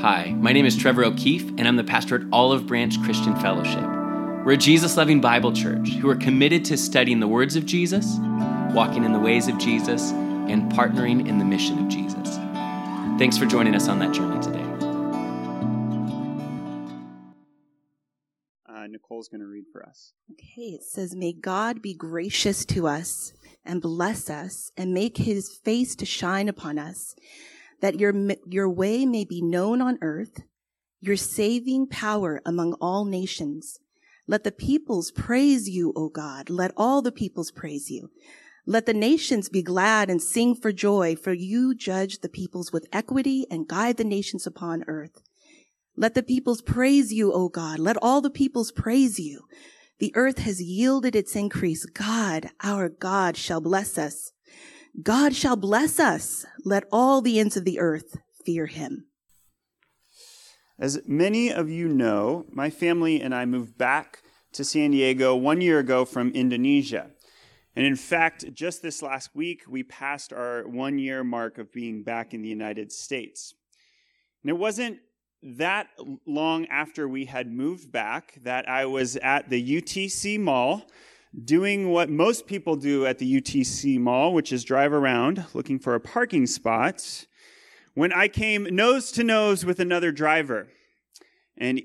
Hi, my name is Trevor O'Keefe, and I'm the pastor at Olive Branch Christian Fellowship. We're a Jesus loving Bible church who are committed to studying the words of Jesus, walking in the ways of Jesus, and partnering in the mission of Jesus. Thanks for joining us on that journey today. Uh, Nicole's going to read for us. Okay, it says, May God be gracious to us and bless us and make his face to shine upon us that your, your way may be known on earth, your saving power among all nations. Let the peoples praise you, O God. Let all the peoples praise you. Let the nations be glad and sing for joy, for you judge the peoples with equity and guide the nations upon earth. Let the peoples praise you, O God. Let all the peoples praise you. The earth has yielded its increase. God, our God, shall bless us. God shall bless us. Let all the ends of the earth fear him. As many of you know, my family and I moved back to San Diego one year ago from Indonesia. And in fact, just this last week, we passed our one year mark of being back in the United States. And it wasn't that long after we had moved back that I was at the UTC Mall doing what most people do at the UTC Mall, which is drive around looking for a parking spot, when I came nose to nose with another driver. And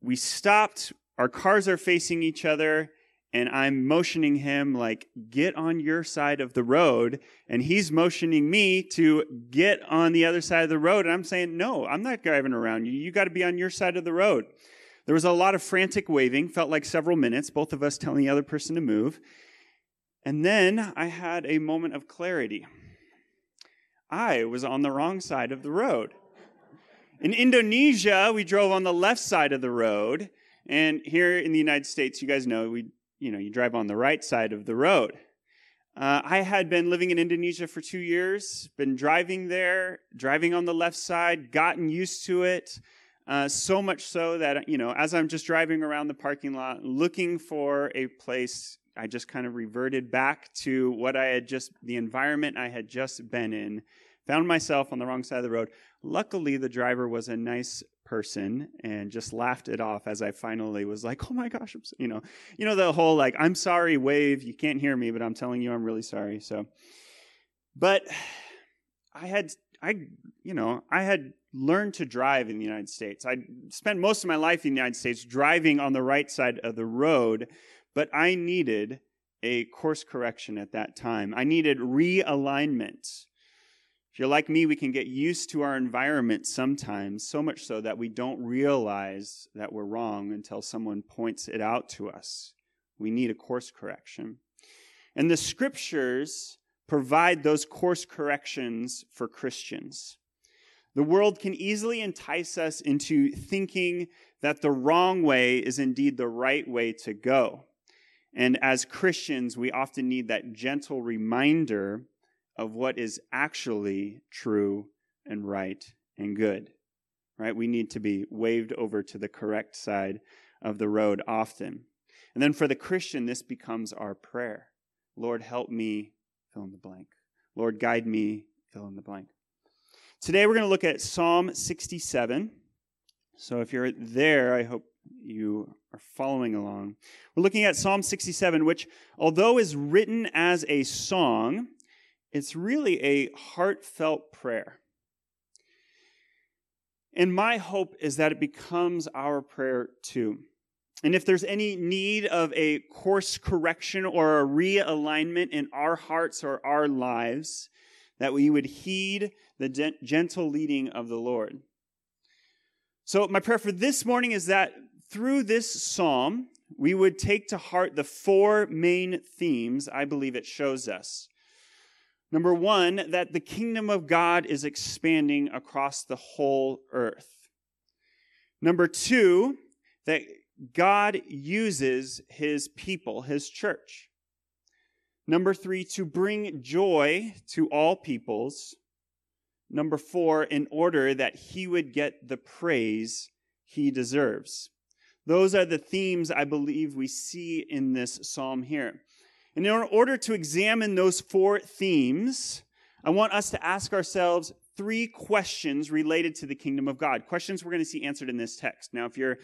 we stopped, our cars are facing each other, and I'm motioning him, like, get on your side of the road. And he's motioning me to get on the other side of the road. And I'm saying, no, I'm not driving around you. You got to be on your side of the road. There was a lot of frantic waving, felt like several minutes, both of us telling the other person to move. And then I had a moment of clarity. I was on the wrong side of the road. In Indonesia, we drove on the left side of the road, and here in the United States, you guys know we, you know, you drive on the right side of the road. Uh, I had been living in Indonesia for two years, been driving there, driving on the left side, gotten used to it. Uh, so much so that, you know, as I'm just driving around the parking lot looking for a place, I just kind of reverted back to what I had just, the environment I had just been in, found myself on the wrong side of the road. Luckily, the driver was a nice person and just laughed it off as I finally was like, "Oh my gosh, so, you know, you know the whole like I'm sorry wave. You can't hear me, but I'm telling you I'm really sorry." So, but I had I you know I had learned to drive in the United States. I spent most of my life in the United States driving on the right side of the road, but I needed a course correction at that time. I needed realignment. If you're like me, we can get used to our environment sometimes, so much so that we don't realize that we're wrong until someone points it out to us. We need a course correction. And the scriptures provide those course corrections for Christians. The world can easily entice us into thinking that the wrong way is indeed the right way to go. And as Christians, we often need that gentle reminder of what is actually true and right and good. Right? We need to be waved over to the correct side of the road often. And then for the Christian, this becomes our prayer Lord, help me, fill in the blank. Lord, guide me, fill in the blank. Today we're going to look at Psalm 67. So if you're there, I hope you are following along. We're looking at Psalm 67, which, although is written as a song, it's really a heartfelt prayer. And my hope is that it becomes our prayer too. And if there's any need of a course correction or a realignment in our hearts or our lives, that we would heed the gentle leading of the Lord. So, my prayer for this morning is that through this psalm, we would take to heart the four main themes I believe it shows us. Number one, that the kingdom of God is expanding across the whole earth. Number two, that God uses his people, his church. Number three, to bring joy to all peoples. Number four, in order that he would get the praise he deserves. Those are the themes I believe we see in this psalm here. And in order to examine those four themes, I want us to ask ourselves three questions related to the kingdom of God. Questions we're going to see answered in this text. Now, if you're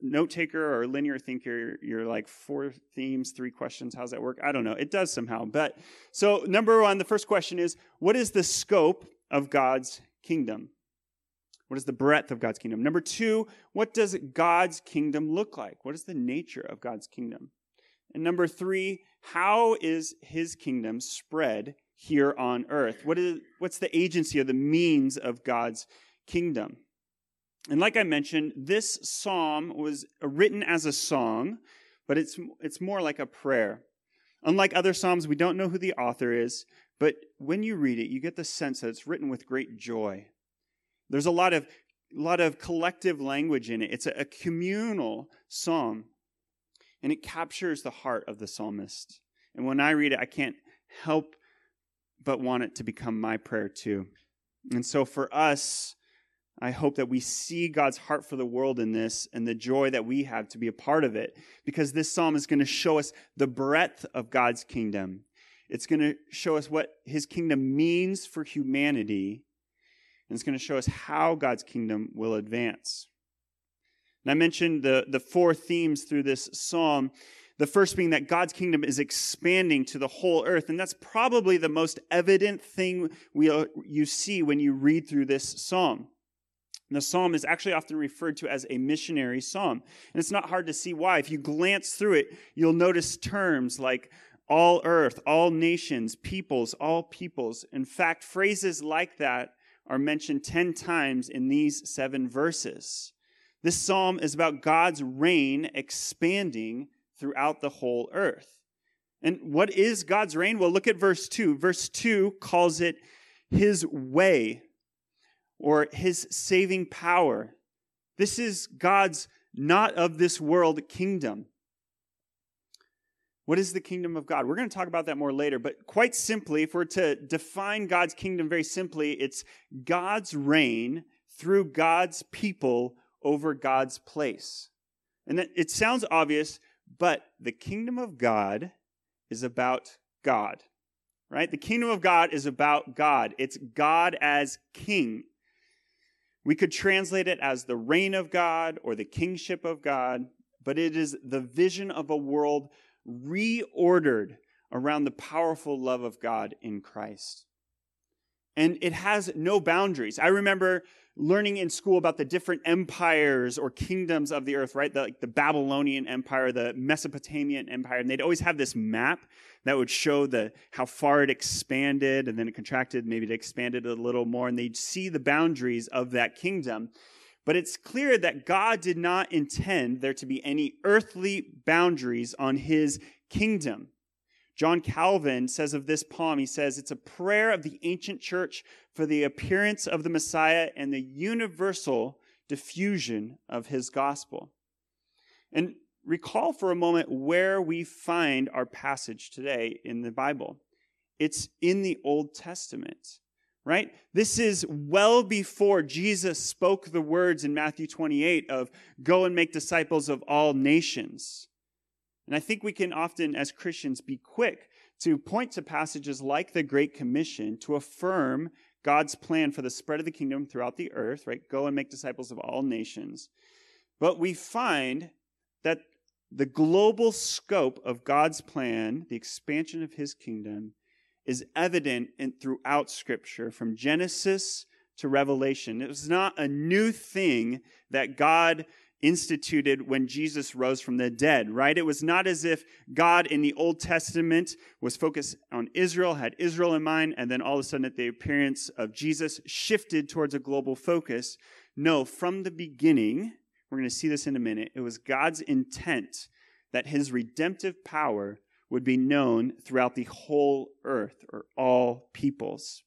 note taker or linear thinker, you're like four themes, three questions. How's that work? I don't know. It does somehow. But so, number one, the first question is what is the scope of God's kingdom? What is the breadth of God's kingdom? Number two, what does God's kingdom look like? What is the nature of God's kingdom? And number three, how is his kingdom spread here on earth? What is, what's the agency or the means of God's kingdom? And like I mentioned, this psalm was written as a song, but it's, it's more like a prayer. Unlike other psalms, we don't know who the author is, but when you read it, you get the sense that it's written with great joy. There's a lot of, lot of collective language in it. It's a, a communal psalm, and it captures the heart of the psalmist. And when I read it, I can't help but want it to become my prayer too. And so for us, I hope that we see God's heart for the world in this and the joy that we have to be a part of it because this psalm is going to show us the breadth of God's kingdom. It's going to show us what his kingdom means for humanity, and it's going to show us how God's kingdom will advance. And I mentioned the, the four themes through this psalm. The first being that God's kingdom is expanding to the whole earth. And that's probably the most evident thing we, uh, you see when you read through this psalm. And the psalm is actually often referred to as a missionary psalm. And it's not hard to see why. If you glance through it, you'll notice terms like all earth, all nations, peoples, all peoples. In fact, phrases like that are mentioned 10 times in these seven verses. This psalm is about God's reign expanding throughout the whole earth. And what is God's reign? Well, look at verse 2. Verse 2 calls it his way or his saving power. This is God's not of this world kingdom. What is the kingdom of God? We're going to talk about that more later, but quite simply, if we're to define God's kingdom very simply, it's God's reign through God's people over God's place. And it sounds obvious, but the kingdom of God is about God, right? The kingdom of God is about God. It's God as king. We could translate it as the reign of God or the kingship of God, but it is the vision of a world reordered around the powerful love of God in Christ. And it has no boundaries. I remember learning in school about the different empires or kingdoms of the earth, right? The, like the Babylonian Empire, the Mesopotamian Empire, and they'd always have this map that would show the how far it expanded, and then it contracted, maybe it expanded a little more, and they'd see the boundaries of that kingdom. But it's clear that God did not intend there to be any earthly boundaries on his kingdom. John Calvin says of this poem, he says, it's a prayer of the ancient church for the appearance of the Messiah and the universal diffusion of his gospel. And recall for a moment where we find our passage today in the Bible. It's in the Old Testament, right? This is well before Jesus spoke the words in Matthew 28 of go and make disciples of all nations. And I think we can often, as Christians, be quick to point to passages like the Great Commission to affirm God's plan for the spread of the kingdom throughout the earth, right? Go and make disciples of all nations. But we find that the global scope of God's plan, the expansion of his kingdom, is evident in, throughout Scripture, from Genesis to Revelation. It was not a new thing that God instituted when Jesus rose from the dead, right? It was not as if God in the Old Testament was focused on Israel, had Israel in mind, and then all of a sudden at the appearance of Jesus shifted towards a global focus. No, from the beginning, we're going to see this in a minute, it was God's intent that his redemptive power would be known throughout the whole earth or all peoples.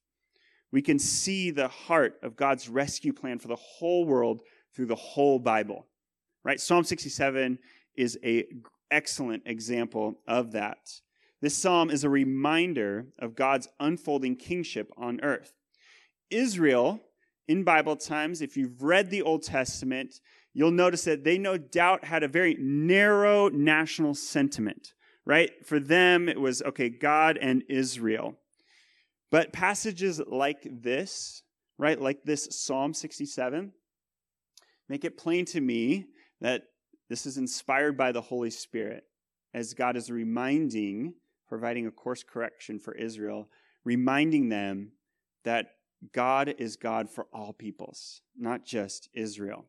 We can see the heart of God's rescue plan for the whole world through the whole Bible right? Psalm 67 is a excellent example of that. This psalm is a reminder of God's unfolding kingship on earth. Israel, in Bible times, if you've read the Old Testament, you'll notice that they no doubt had a very narrow national sentiment, right? For them, it was, okay, God and Israel. But passages like this right? Like this Psalm 67. Make it plain to me that this is inspired by the Holy Spirit as God is reminding, providing a course correction for Israel, reminding them that God is God for all peoples, not just Israel.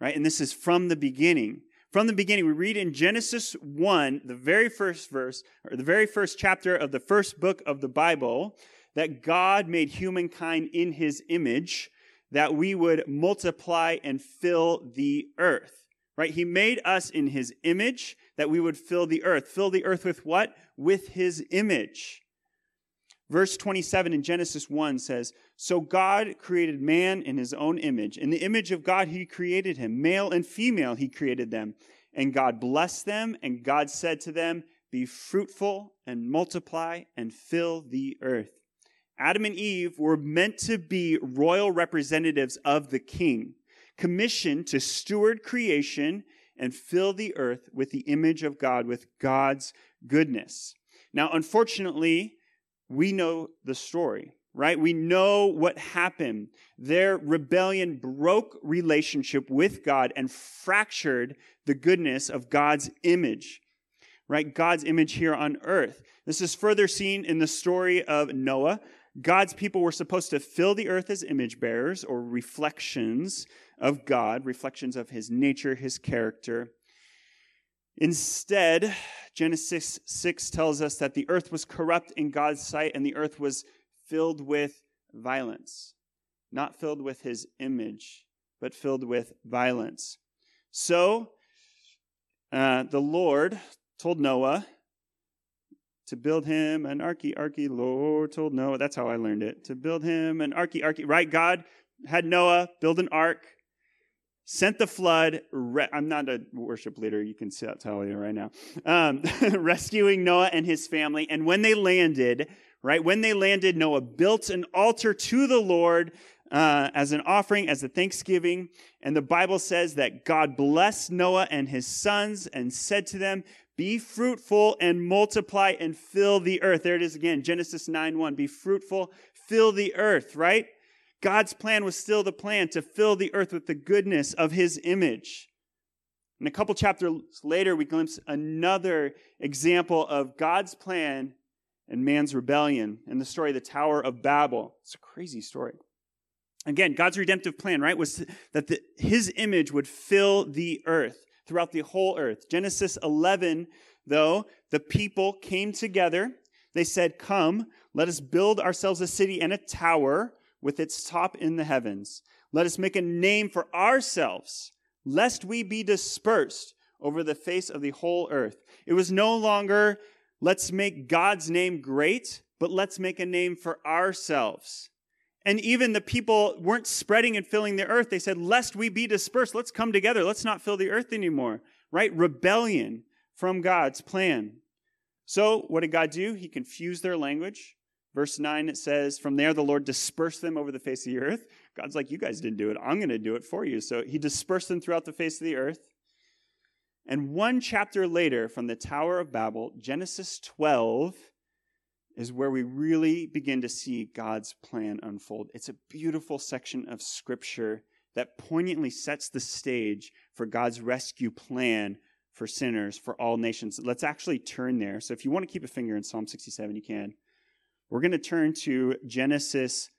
Right? And this is from the beginning. From the beginning, we read in Genesis 1, the very first verse, or the very first chapter of the first book of the Bible, that God made humankind in his image, that we would multiply and fill the earth. Right? He made us in his image, that we would fill the earth. Fill the earth with what? With his image. Verse 27 in Genesis 1 says, So God created man in his own image. In the image of God, he created him. Male and female, he created them. And God blessed them, and God said to them, Be fruitful and multiply and fill the earth. Adam and Eve were meant to be royal representatives of the king, commissioned to steward creation and fill the earth with the image of God, with God's goodness. Now, unfortunately, we know the story, right? We know what happened. Their rebellion broke relationship with God and fractured the goodness of God's image, right? God's image here on earth. This is further seen in the story of Noah. God's people were supposed to fill the earth as image bearers or reflections of God, reflections of his nature, his character. Instead, Genesis 6 tells us that the earth was corrupt in God's sight and the earth was filled with violence. Not filled with his image, but filled with violence. So, uh, the Lord told Noah to build him an arky, arky. Lord told Noah, that's how I learned it, to build him an arky, arky. Right? God had Noah build an ark sent the flood. Re- I'm not a worship leader. You can tell you right now. Um, rescuing Noah and his family. And when they landed, right, when they landed, Noah built an altar to the Lord uh, as an offering, as a thanksgiving. And the Bible says that God blessed Noah and his sons and said to them, be fruitful and multiply and fill the earth. There it is again, Genesis 9 1. Be fruitful, fill the earth, right? God's plan was still the plan to fill the earth with the goodness of his image. And a couple chapters later, we glimpse another example of God's plan and man's rebellion in the story of the Tower of Babel. It's a crazy story. Again, God's redemptive plan, right, was that the, his image would fill the earth, throughout the whole earth. Genesis 11, though, the people came together. They said, Come, let us build ourselves a city and a tower with its top in the heavens. Let us make a name for ourselves, lest we be dispersed over the face of the whole earth. It was no longer, let's make God's name great, but let's make a name for ourselves. And even the people weren't spreading and filling the earth. They said, lest we be dispersed, let's come together. Let's not fill the earth anymore, right? Rebellion from God's plan. So, what did God do? He confused their language. Verse 9, it says, From there the Lord dispersed them over the face of the earth. God's like, You guys didn't do it. I'm going to do it for you. So he dispersed them throughout the face of the earth. And one chapter later, from the Tower of Babel, Genesis 12 is where we really begin to see God's plan unfold. It's a beautiful section of scripture that poignantly sets the stage for God's rescue plan for sinners, for all nations. Let's actually turn there. So if you want to keep a finger in Psalm 67, you can. We're going to turn to Genesis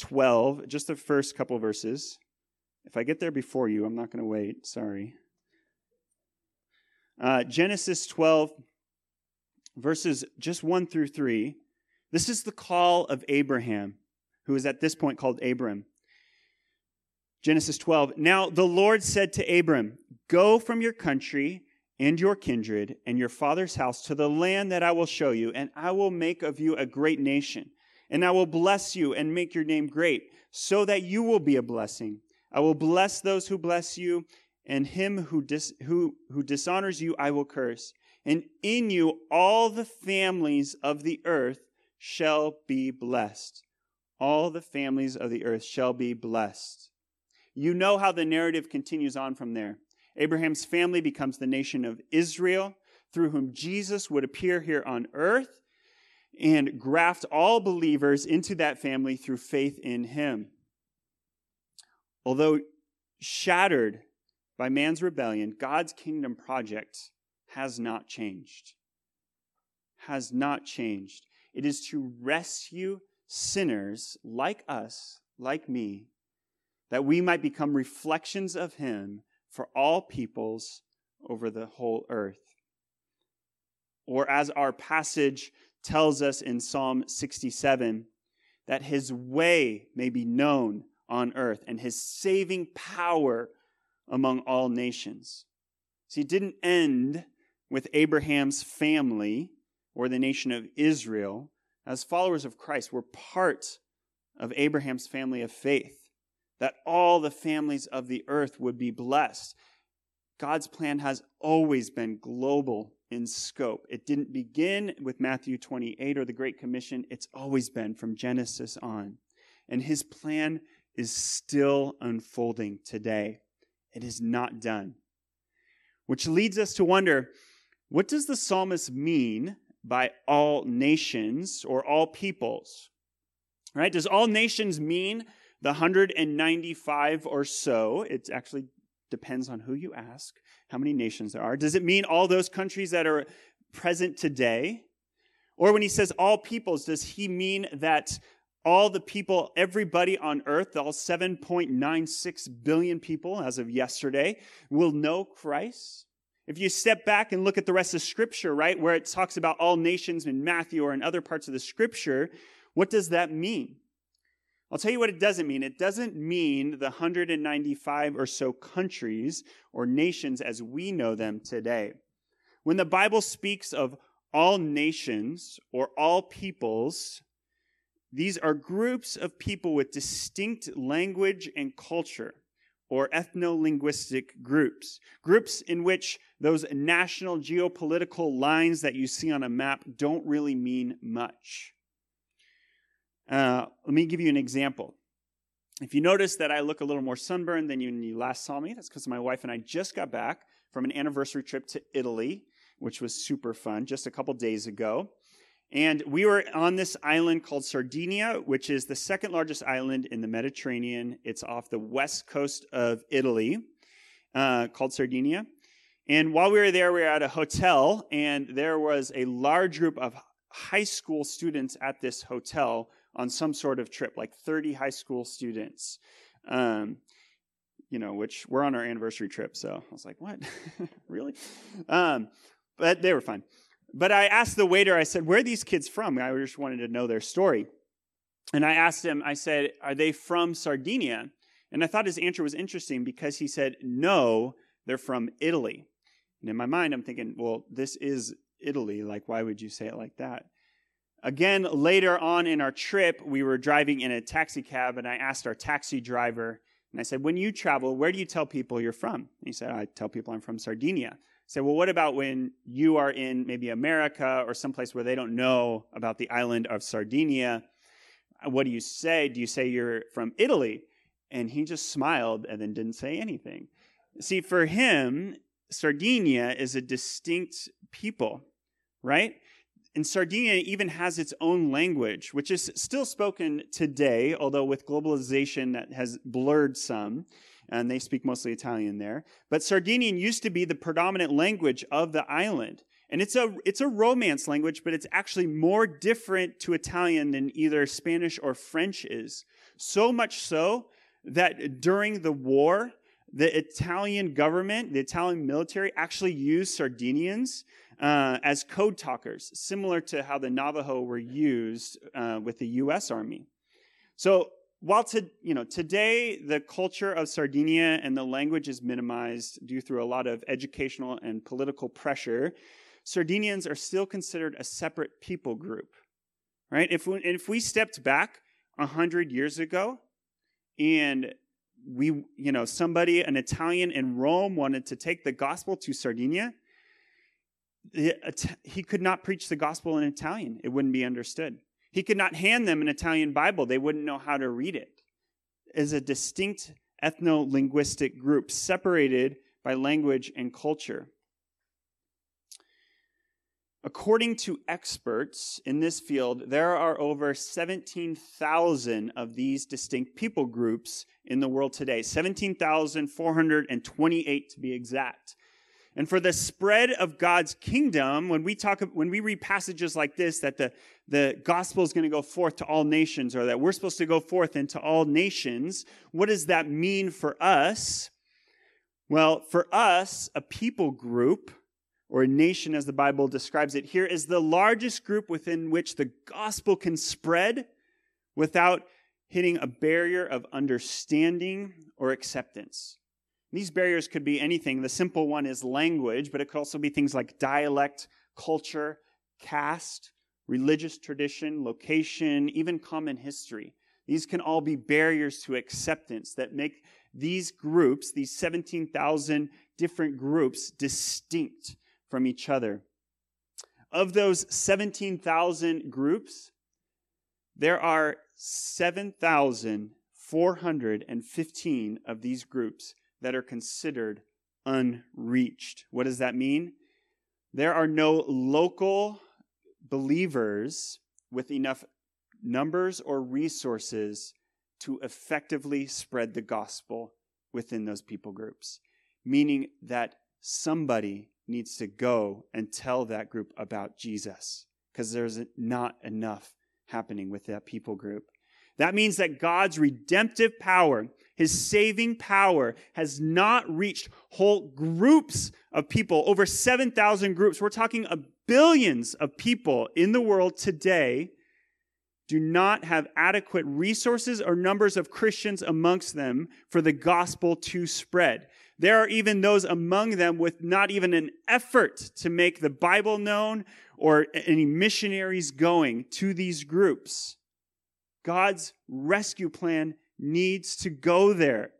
12, just the first couple verses. If I get there before you, I'm not going to wait. Sorry. Uh, Genesis 12, verses just 1 through 3. This is the call of Abraham, who is at this point called Abram. Genesis 12. Now the Lord said to Abram, Go from your country and your kindred and your father's house to the land that I will show you, and I will make of you a great nation. And I will bless you and make your name great, so that you will be a blessing. I will bless those who bless you, and him who, dis- who, who dishonors you I will curse. And in you all the families of the earth shall be blessed. All the families of the earth shall be blessed. You know how the narrative continues on from there. Abraham's family becomes the nation of Israel, through whom Jesus would appear here on earth. and graft all believers into that family through faith in him. Although shattered by man's rebellion, God's kingdom project has not changed. Has not changed. It is to rescue sinners like us, like me, that we might become reflections of him for all peoples over the whole earth. Or as our passage tells us in Psalm 67, that his way may be known on earth and his saving power among all nations. See, it didn't end with Abraham's family or the nation of Israel. As followers of Christ, we're part of Abraham's family of faith, that all the families of the earth would be blessed. God's plan has always been global in scope. It didn't begin with Matthew 28 or the Great Commission, it's always been from Genesis on. And his plan is still unfolding today. It is not done. Which leads us to wonder what does the psalmist mean by all nations or all peoples? Right? Does all nations mean the 195 or so? It actually depends on who you ask, how many nations there are. Does it mean all those countries that are present today? Or when he says all peoples, does he mean that all the people, everybody on earth, all 7.96 billion people as of yesterday, will know Christ? If you step back and look at the rest of Scripture, right, where it talks about all nations in Matthew or in other parts of the Scripture, what does that mean? I'll tell you what it doesn't mean. It doesn't mean the 195 or so countries or nations as we know them today. When the Bible speaks of all nations or all peoples, these are groups of people with distinct language and culture, or ethno linguistic groups. Groups in which those national geopolitical lines that you see on a map don't really mean much. Uh, let me give you an example. If you notice that I look a little more sunburned than you you last saw me, that's because my wife and I just got back from an anniversary trip to Italy, which was super fun just a couple days ago. And we were on this island called Sardinia, which is the second largest island in the Mediterranean. It's off the west coast of Italy, uh, called Sardinia. And while we were there, we were at a hotel, and there was a large group of high school students at this hotel on some sort of trip, like 30 high school students. Um, you know, which we're on our anniversary trip. So I was like, what? really? Um, but they were fine. But I asked the waiter, I said, where are these kids from? I just wanted to know their story. And I asked him, I said, are they from Sardinia? And I thought his answer was interesting because he said, no, they're from Italy. And in my mind, I'm thinking, well, this is Italy. Like, why would you say it like that? Again, later on in our trip, we were driving in a taxi cab, and I asked our taxi driver, and I said, When you travel, where do you tell people you're from? And he said, I tell people I'm from Sardinia I said, well, what about when you are in maybe America or someplace where they don't know about the island of Sardinia? What do you say? Do you say you're from Italy? And he just smiled and then didn't say anything. See, for him, Sardinia is a distinct people, right? And Sardinia even has its own language, which is still spoken today, although with globalization that has blurred some and they speak mostly Italian there. But Sardinian used to be the predominant language of the island. And it's a, it's a Romance language, but it's actually more different to Italian than either Spanish or French is. So much so that during the war, the Italian government, the Italian military actually used Sardinians uh, as code talkers, similar to how the Navajo were used uh, with the US Army. So while to, you know, today the culture of Sardinia and the language is minimized due through a lot of educational and political pressure, Sardinians are still considered a separate people group. Right? If we, if we stepped back a hundred years ago and we, you know, somebody, an Italian in Rome wanted to take the gospel to Sardinia, he could not preach the gospel in Italian. It wouldn't be understood. He could not hand them an Italian Bible, they wouldn't know how to read it. As a distinct ethno linguistic group, separated by language and culture. According to experts in this field, there are over 17,000 of these distinct people groups in the world today, 17,428 to be exact. And for the spread of God's kingdom, when we talk, when we read passages like this, that the, the gospel is going to go forth to all nations, or that we're supposed to go forth into all nations, what does that mean for us? Well, for us, a people group, or a nation as the Bible describes it here, is the largest group within which the gospel can spread without hitting a barrier of understanding or acceptance. These barriers could be anything. The simple one is language, but it could also be things like dialect, culture, caste, religious tradition, location, even common history. These can all be barriers to acceptance that make these groups, these 17,000 different groups, distinct from each other. Of those 17,000 groups, there are 7,415 of these groups that are considered unreached. What does that mean? There are no local believers with enough numbers or resources to effectively spread the gospel within those people groups, meaning that somebody needs to go and tell that group about Jesus because there's not enough happening with that people group. That means that God's redemptive power his saving power has not reached whole groups of people, over 7,000 groups. We're talking billions of people in the world today do not have adequate resources or numbers of Christians amongst them for the gospel to spread. There are even those among them with not even an effort to make the Bible known or any missionaries going to these groups. God's rescue plan needs to go there,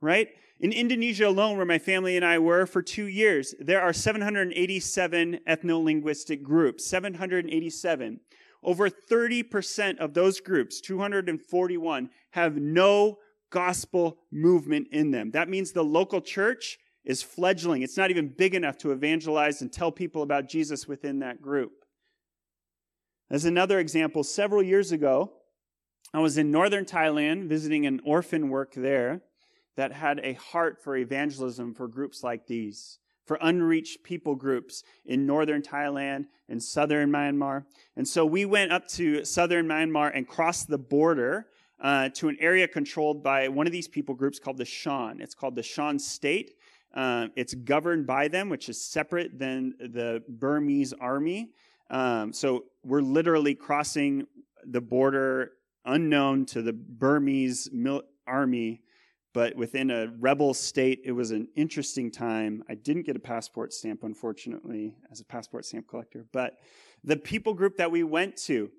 right? In Indonesia alone, where my family and I were for two years, there are 787 ethno linguistic groups, 787. Over 30% of those groups, 241, have no gospel movement in them. That means the local church is fledgling. It's not even big enough to evangelize and tell people about Jesus within that group. As another example, several years ago, I was in northern Thailand visiting an orphan work there that had a heart for evangelism for groups like these, for unreached people groups in northern Thailand and southern Myanmar. And so we went up to southern Myanmar and crossed the border uh, to an area controlled by one of these people groups called the Shan. It's called the Shan State. Uh, it's governed by them, which is separate than the Burmese army. Um, so we're literally crossing the border unknown to the Burmese mil- army, but within a rebel state, it was an interesting time. I didn't get a passport stamp, unfortunately, as a passport stamp collector. But the people group that we went to,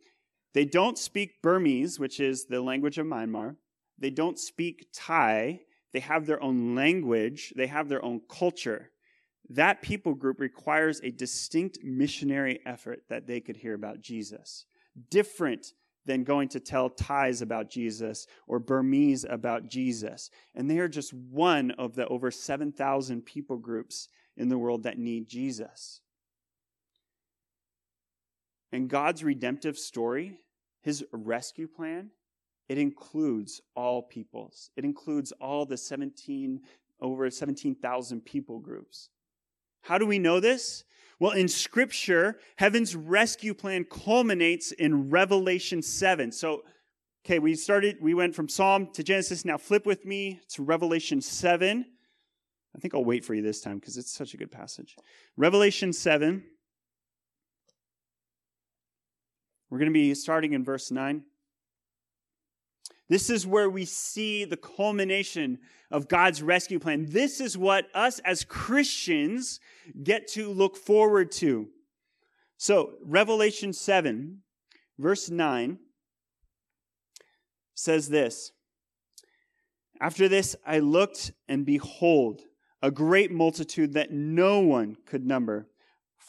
they don't speak Burmese, which is the language of Myanmar. They don't speak Thai. They have their own language. They have their own culture. That people group requires a distinct missionary effort that they could hear about Jesus. Different than going to tell Thais about Jesus or Burmese about Jesus. And they are just one of the over 7,000 people groups in the world that need Jesus. And God's redemptive story, his rescue plan, it includes all peoples. It includes all the 17 over 17,000 people groups. How do we know this? Well, in Scripture, heaven's rescue plan culminates in Revelation 7. So, okay, we started, we went from Psalm to Genesis. Now flip with me to Revelation 7. I think I'll wait for you this time because it's such a good passage. Revelation 7. We're going to be starting in verse 9. This is where we see the culmination of God's rescue plan. This is what us as Christians get to look forward to. So, Revelation 7, verse 9 says this After this, I looked, and behold, a great multitude that no one could number,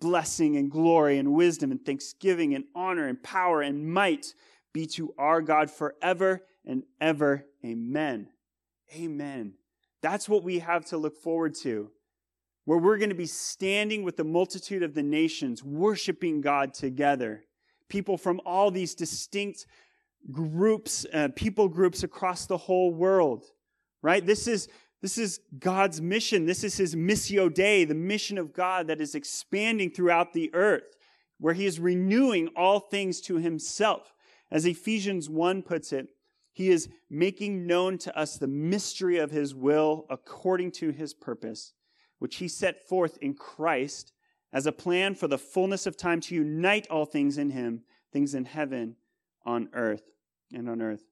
Blessing and glory and wisdom and thanksgiving and honor and power and might be to our God forever and ever. Amen. Amen. That's what we have to look forward to, where we're going to be standing with the multitude of the nations, worshiping God together. People from all these distinct groups, uh, people groups across the whole world, right? This is, this is God's mission. This is his missio dei, the mission of God that is expanding throughout the earth, where he is renewing all things to himself. As Ephesians 1 puts it, he is making known to us the mystery of his will according to his purpose, which he set forth in Christ as a plan for the fullness of time to unite all things in him, things in heaven, on earth, and on earth.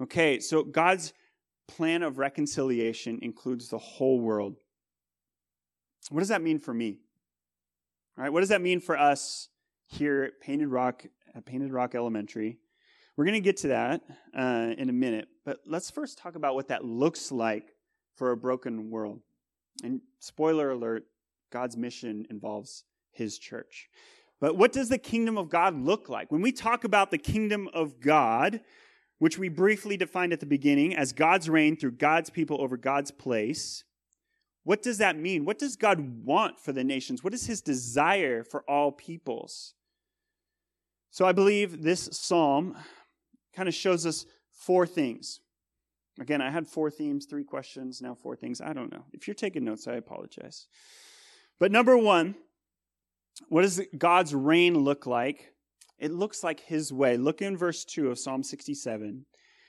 Okay, so God's plan of reconciliation includes the whole world. What does that mean for me? All right, what does that mean for us here at Painted Rock, at Painted Rock Elementary? We're going to get to that uh, in a minute, but let's first talk about what that looks like for a broken world. And spoiler alert, God's mission involves his church. But what does the kingdom of God look like? When we talk about the kingdom of God, which we briefly defined at the beginning as God's reign through God's people over God's place, what does that mean? What does God want for the nations? What is his desire for all peoples? So I believe this psalm kind of shows us four things. Again, I had four themes, three questions, now four things. I don't know. If you're taking notes, I apologize. But number one, what does God's reign look like? It looks like his way. Look in verse 2 of Psalm 67. It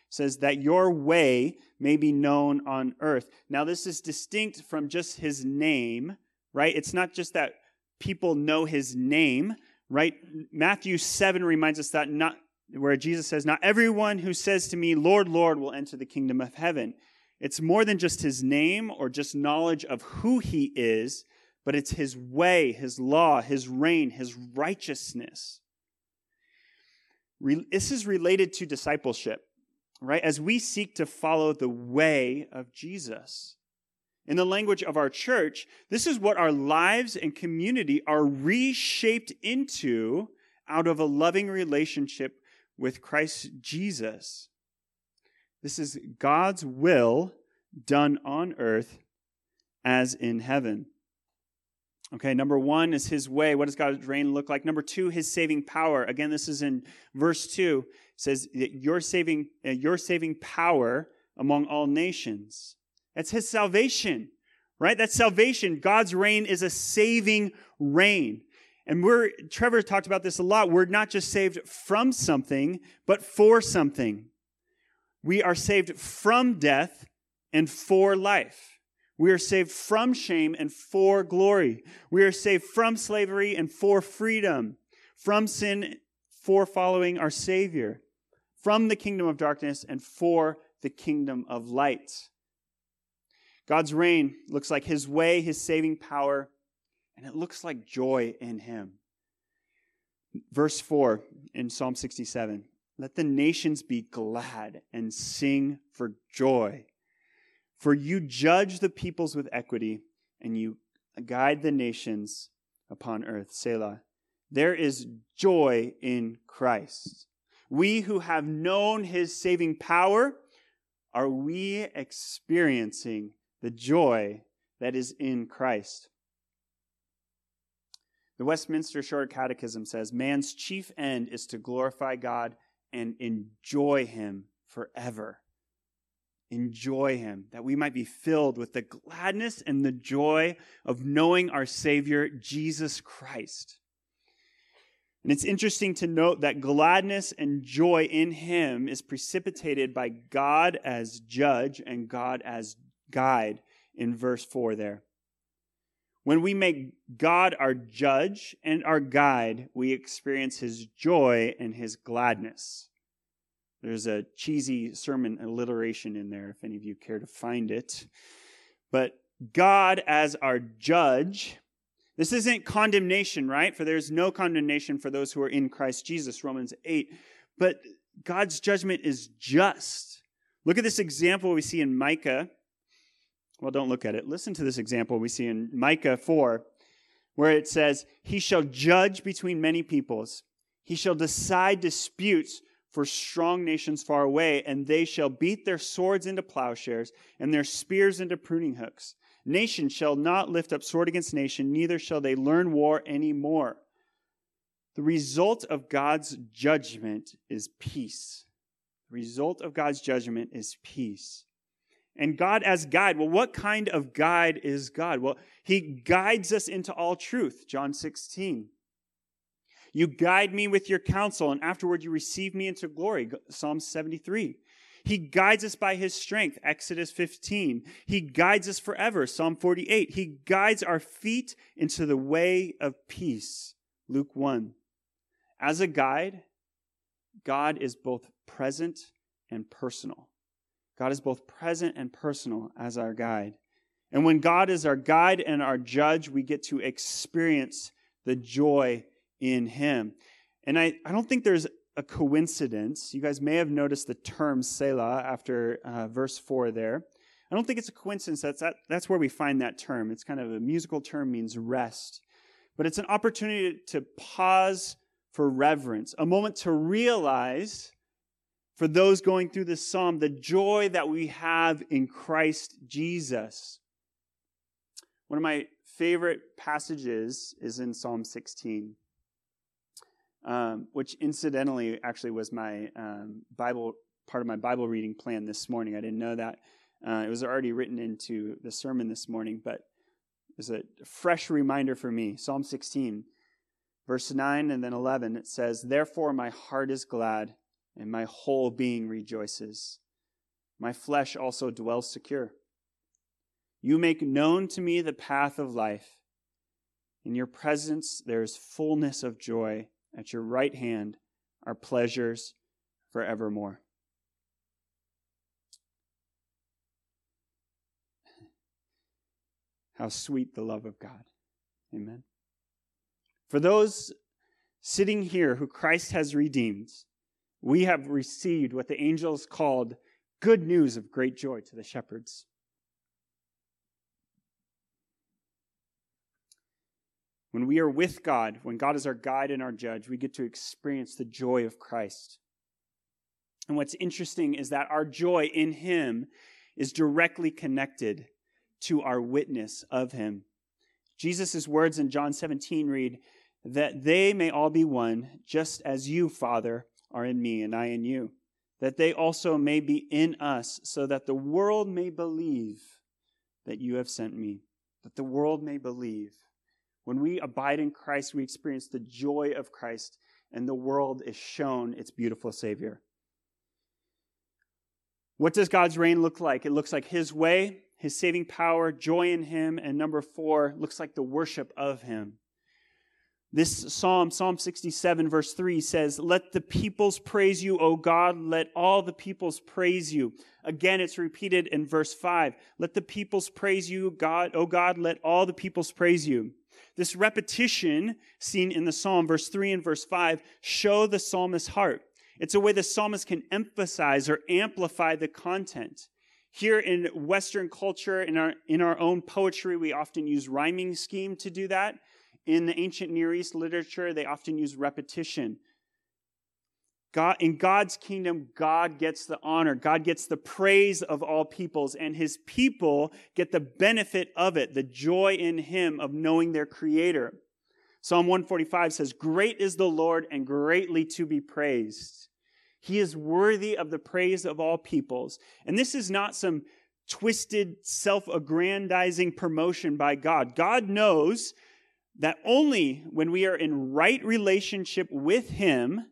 says that your way may be known on earth. Now, this is distinct from just his name, right? It's not just that people know his name, right? Matthew 7 reminds us that not where Jesus says, Not everyone who says to me, Lord, Lord, will enter the kingdom of heaven. It's more than just his name or just knowledge of who he is, but it's his way, his law, his reign, his righteousness. This is related to discipleship, right? As we seek to follow the way of Jesus. In the language of our church, this is what our lives and community are reshaped into out of a loving relationship with Christ Jesus. This is God's will done on earth as in heaven. Okay, number one is his way. What does God's reign look like? Number two, his saving power. Again, this is in verse two. It says that your saving, uh, your saving power among all nations. That's his salvation, right? That's salvation. God's reign is a saving reign. And we're, Trevor talked about this a lot. We're not just saved from something, but for something. We are saved from death and for life. We are saved from shame and for glory. We are saved from slavery and for freedom, from sin for following our Savior, from the kingdom of darkness and for the kingdom of light. God's reign looks like His way, His saving power, and it looks like joy in him. Verse 4 in Psalm 67 Let the nations be glad and sing for joy. For you judge the peoples with equity, and you guide the nations upon earth. Selah. There is joy in Christ. We who have known his saving power, are we experiencing the joy that is in Christ? The Westminster Shorter Catechism says man's chief end is to glorify God and enjoy him forever. Enjoy him, that we might be filled with the gladness and the joy of knowing our Savior, Jesus Christ. And it's interesting to note that gladness and joy in him is precipitated by God as judge and God as guide in verse 4 there. When we make God our judge and our guide, we experience his joy and his gladness. There's a cheesy sermon alliteration in there, if any of you care to find it. But God as our judge, this isn't condemnation, right? For there's no condemnation for those who are in Christ Jesus, Romans 8. But God's judgment is just. Look at this example we see in Micah. Well, don't look at it. Listen to this example we see in Micah 4, where it says, He shall judge between many peoples, he shall decide disputes for strong nations far away, and they shall beat their swords into plowshares and their spears into pruning hooks. Nation shall not lift up sword against nation, neither shall they learn war any more. The result of God's judgment is peace. The result of God's judgment is peace. And God as guide. Well, what kind of guide is God? Well, He guides us into all truth. John 16. You guide me with your counsel, and afterward you receive me into glory. Psalm 73. He guides us by his strength. Exodus 15. He guides us forever. Psalm 48. He guides our feet into the way of peace. Luke 1. As a guide, God is both present and personal. God is both present and personal as our guide. And when God is our guide and our judge, we get to experience the joy in him. And I, I don't think there's a coincidence. You guys may have noticed the term Selah after uh, verse 4 there. I don't think it's a coincidence. That's, that, that's where we find that term. It's kind of a musical term, means rest. But it's an opportunity to pause for reverence, a moment to realize for those going through this psalm the joy that we have in Christ Jesus. One of my favorite passages is in Psalm 16 um, which incidentally actually was my um, Bible part of my Bible reading plan this morning. I didn't know that. Uh, it was already written into the sermon this morning, but it was a fresh reminder for me. Psalm 16, verse 9 and then 11, it says, Therefore my heart is glad, and my whole being rejoices. My flesh also dwells secure. You make known to me the path of life. In your presence there is fullness of joy at your right hand are pleasures forevermore. How sweet the love of God. Amen. For those sitting here who Christ has redeemed, we have received what the angels called good news of great joy to the shepherds. When we are with God, when God is our guide and our judge, we get to experience the joy of Christ. And what's interesting is that our joy in Him is directly connected to our witness of Him. Jesus' words in John 17 read, That they may all be one, just as you, Father, are in me and I in you, that they also may be in us, so that the world may believe that you have sent me, that the world may believe. When we abide in Christ, we experience the joy of Christ, and the world is shown its beautiful Savior. What does God's reign look like? It looks like His way, His saving power, joy in Him, and number four, looks like the worship of Him. This psalm, Psalm 67, verse 3 says, Let the peoples praise you, O God. Let all the peoples praise you. Again, it's repeated in verse 5. Let the peoples praise you, God, O God. Let all the peoples praise you. This repetition seen in the psalm, verse 3 and verse 5, show the psalmist's heart. It's a way the psalmist can emphasize or amplify the content. Here in Western culture, in our, in our own poetry, we often use rhyming scheme to do that. In the ancient Near East literature, they often use repetition. God, in God's kingdom, God gets the honor. God gets the praise of all peoples, and his people get the benefit of it, the joy in him of knowing their creator. Psalm 145 says, Great is the Lord and greatly to be praised. He is worthy of the praise of all peoples. And this is not some twisted, self aggrandizing promotion by God. God knows that only when we are in right relationship with Him,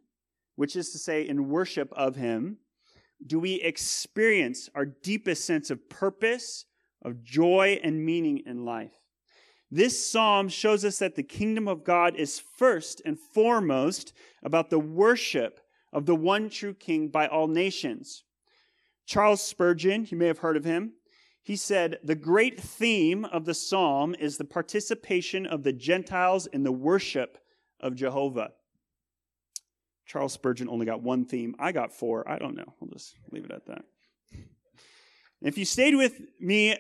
which is to say, in worship of Him, do we experience our deepest sense of purpose, of joy, and meaning in life. This psalm shows us that the kingdom of God is first and foremost about the worship of the one true king by all nations. Charles Spurgeon, you may have heard of him, he said, The great theme of the psalm is the participation of the Gentiles in the worship of Jehovah. Charles Spurgeon only got one theme. I got four. I don't know. We'll just leave it at that. If you stayed with me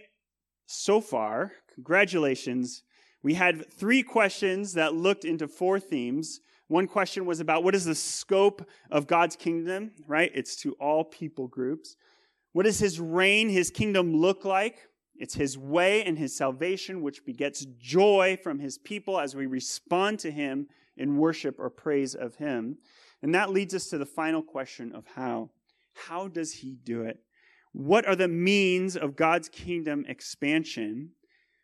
so far, congratulations. We had three questions that looked into four themes. One question was about what is the scope of God's kingdom, right? It's to all people groups. What does his reign, his kingdom look like? It's his way and his salvation, which begets joy from his people as we respond to him in worship or praise of him. And that leads us to the final question of how. How does he do it? What are the means of God's kingdom expansion?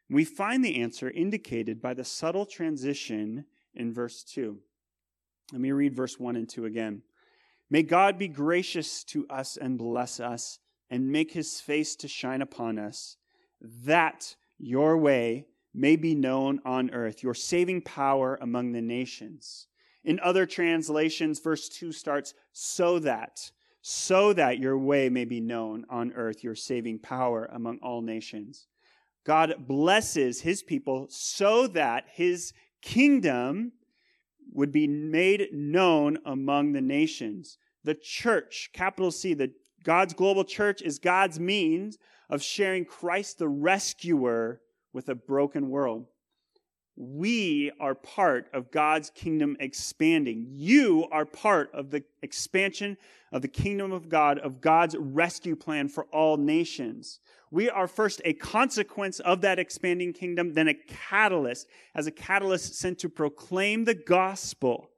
We find the answer indicated by the subtle transition in verse 2. Let me read verse 1 and 2 again. May God be gracious to us and bless us and make his face to shine upon us, that your way may be known on earth, your saving power among the nations. In other translations, verse 2 starts, so that, so that your way may be known on earth, your saving power among all nations. God blesses his people so that his kingdom would be made known among the nations. The church, capital C, the God's global church is God's means of sharing Christ the rescuer with a broken world. We are part of God's kingdom expanding. You are part of the expansion of the kingdom of God, of God's rescue plan for all nations. We are first a consequence of that expanding kingdom, then a catalyst, as a catalyst sent to proclaim the gospel.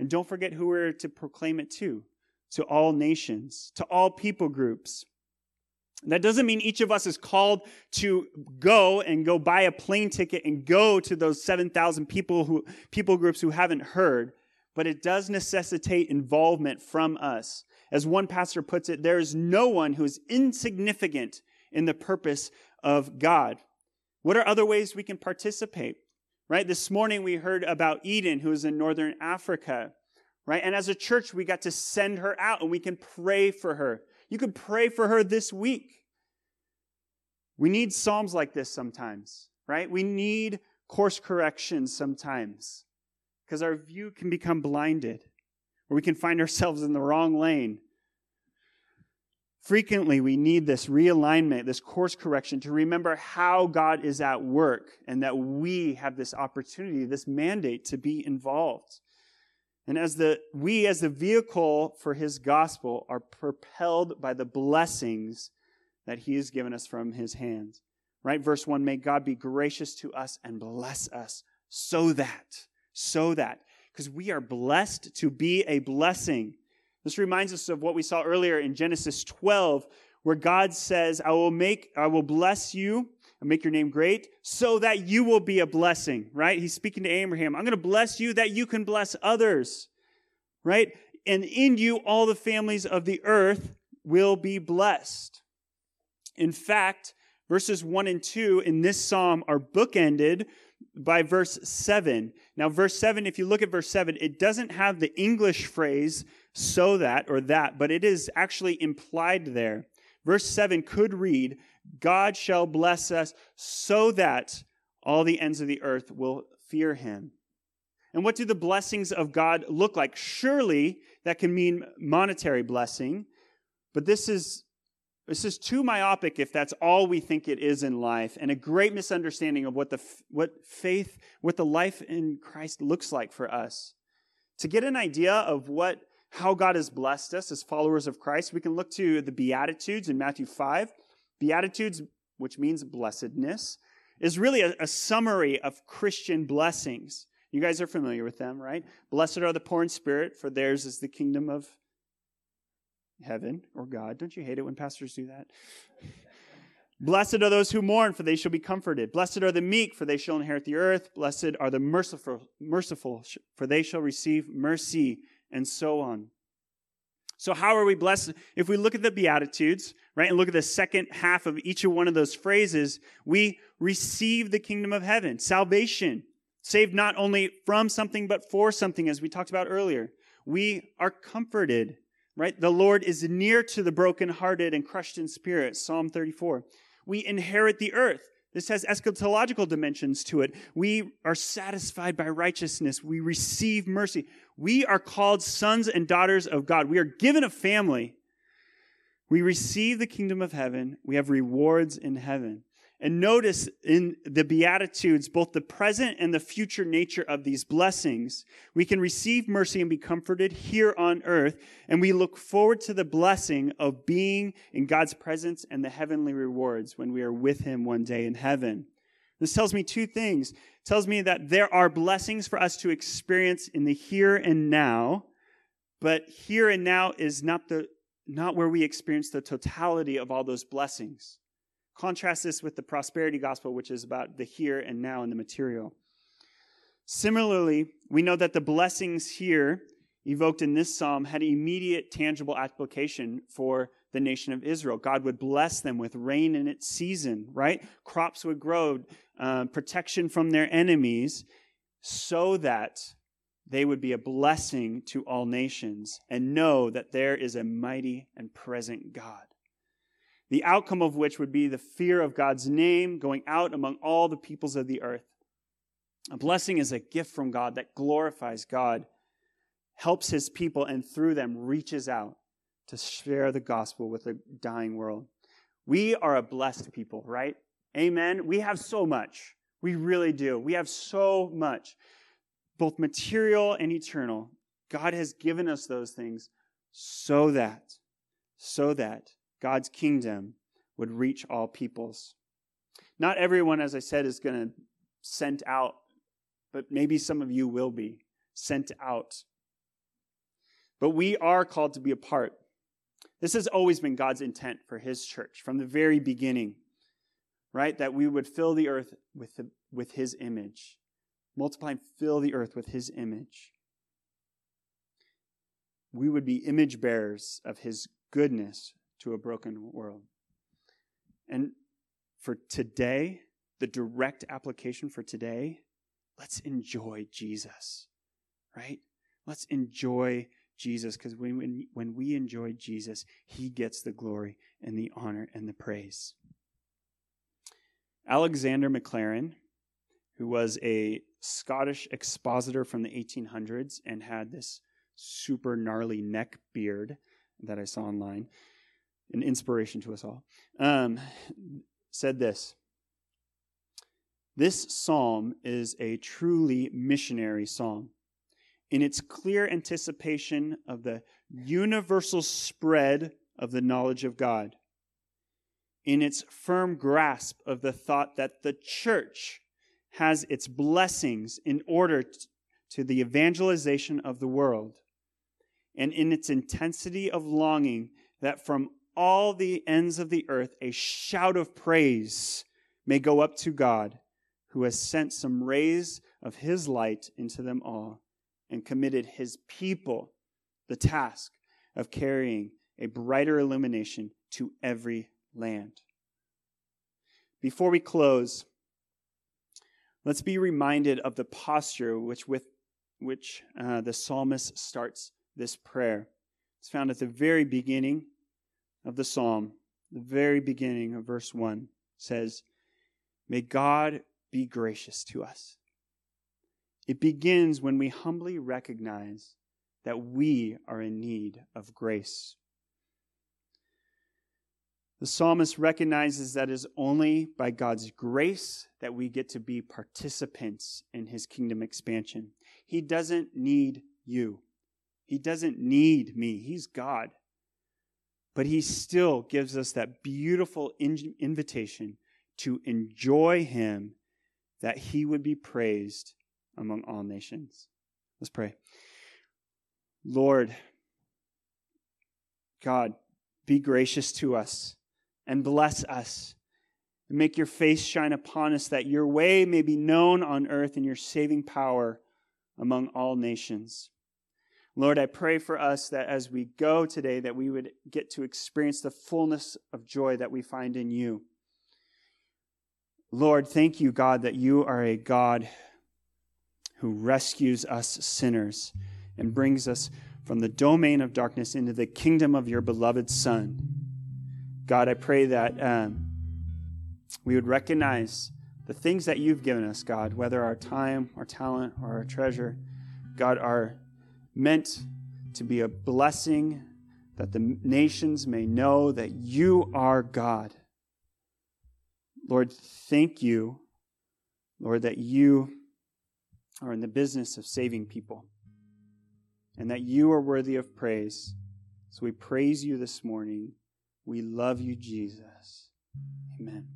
And don't forget who we're to proclaim it to to all nations, to all people groups. That doesn't mean each of us is called to go and go buy a plane ticket and go to those 7,000 people who people groups who haven't heard, but it does necessitate involvement from us. As one pastor puts it, there is no one who is insignificant in the purpose of God. What are other ways we can participate? Right? This morning we heard about Eden, who is in northern Africa right? And as a church, we got to send her out and we can pray for her. You can pray for her this week. We need Psalms like this sometimes, right? We need course corrections sometimes because our view can become blinded or we can find ourselves in the wrong lane. Frequently, we need this realignment, this course correction to remember how God is at work and that we have this opportunity, this mandate to be involved. And as the we as the vehicle for his gospel are propelled by the blessings that he has given us from his hands. Right? Verse 1, may God be gracious to us and bless us so that, so that, because we are blessed to be a blessing. This reminds us of what we saw earlier in Genesis 12, where God says, I will make, I will bless you and make your name great so that you will be a blessing, right? He's speaking to Abraham. I'm going to bless you that you can bless others, right? And in you, all the families of the earth will be blessed. In fact, verses 1 and 2 in this psalm are bookended by verse 7. Now, verse 7, if you look at verse 7, it doesn't have the English phrase so that or that, but it is actually implied there. Verse 7 could read, God shall bless us so that all the ends of the earth will fear him. And what do the blessings of God look like? Surely that can mean monetary blessing, but this is this is too myopic if that's all we think it is in life, and a great misunderstanding of what the what faith, what the life in Christ looks like for us. To get an idea of what how God has blessed us as followers of Christ, we can look to the Beatitudes in Matthew 5. Beatitudes, which means blessedness, is really a, a, summary of Christian blessings. You guys are familiar with them, right? Blessed are the poor in spirit, for theirs is the kingdom of heaven or God. Don't you hate it when pastors do that? Blessed are those who mourn, for they shall be comforted. Blessed are the meek, for they shall inherit the earth. Blessed are the merciful, merciful, for they shall receive mercy, and so on. So, how are we blessed? If we look at the Beatitudes, right, and look at the second half of each one of those phrases, we receive the kingdom of heaven, salvation, saved not only from something, but for something, as we talked about earlier. We are comforted, right? The Lord is near to the brokenhearted and crushed in spirit, Psalm 34. We inherit the earth. This has eschatological dimensions to it. We are satisfied by righteousness. We receive mercy. We are called sons and daughters of God. We are given a family. We receive the kingdom of heaven. We have rewards in heaven. And notice in the Beatitudes, both the present and the future nature of these blessings. We can receive mercy and be comforted here on earth, and we look forward to the blessing of being in God's presence and the heavenly rewards when we are with Him one day in heaven. This tells me two things. It tells me that there are blessings for us to experience in the here and now, but here and now is not the not where we experience the totality of all those blessings. Contrast this with the prosperity gospel, which is about the here and now and the material. Similarly, we know that the blessings here evoked in this psalm had immediate tangible application for the nation of Israel. God would bless them with rain in its season, right? Crops would grow, uh, protection from their enemies, so that they would be a blessing to all nations and know that there is a mighty and present God the outcome of which would be the fear of God's name going out among all the peoples of the earth. A blessing is a gift from God that glorifies God, helps his people, and through them reaches out to share the gospel with a dying world. We are a blessed people, right? Amen. We have so much. We really do. We have so much, both material and eternal. God has given us those things so that, so that God's kingdom would reach all peoples. Not everyone, as I said, is going to sent out, but maybe some of you will be sent out. But we are called to be a part. This has always been God's intent for his church from the very beginning, right? That we would fill the earth with, the, with his image, multiply and fill the earth with his image. We would be image bearers of his goodness, to a broken world. And for today, the direct application for today, let's enjoy Jesus, right? Let's enjoy Jesus because when, when, when we enjoy Jesus, he gets the glory and the honor and the praise. Alexander Maclaren, who was a Scottish expositor from the 1800s and had this super gnarly neck beard that I saw online, an inspiration to us all, um, said this This psalm is a truly missionary psalm. In its clear anticipation of the universal spread of the knowledge of God, in its firm grasp of the thought that the church has its blessings in order to the evangelization of the world, and in its intensity of longing that from all the ends of the earth, a shout of praise may go up to God, who has sent some rays of his light into them all and committed his people the task of carrying a brighter illumination to every land. Before we close, let's be reminded of the posture which with which uh, the psalmist starts this prayer. It's found at the very beginning of the psalm, the very beginning of verse 1 says, May God be gracious to us. It begins when we humbly recognize that we are in need of grace. The psalmist recognizes that it is only by God's grace that we get to be participants in his kingdom expansion. He doesn't need you. He doesn't need me. He's God. But he still gives us that beautiful in- invitation to enjoy him that he would be praised among all nations. Let's pray. Lord, God, be gracious to us and bless us. And make your face shine upon us that your way may be known on earth and your saving power among all nations. Lord, I pray for us that as we go today, that we would get to experience the fullness of joy that we find in you. Lord, thank you, God, that you are a God who rescues us sinners and brings us from the domain of darkness into the kingdom of your beloved Son. God, I pray that um, we would recognize the things that you've given us, God, whether our time, our talent, or our treasure, God, are meant to be a blessing that the nations may know that you are God. Lord, thank you, Lord, that you are in the business of saving people and that you are worthy of praise. So we praise you this morning. We love you, Jesus. Amen.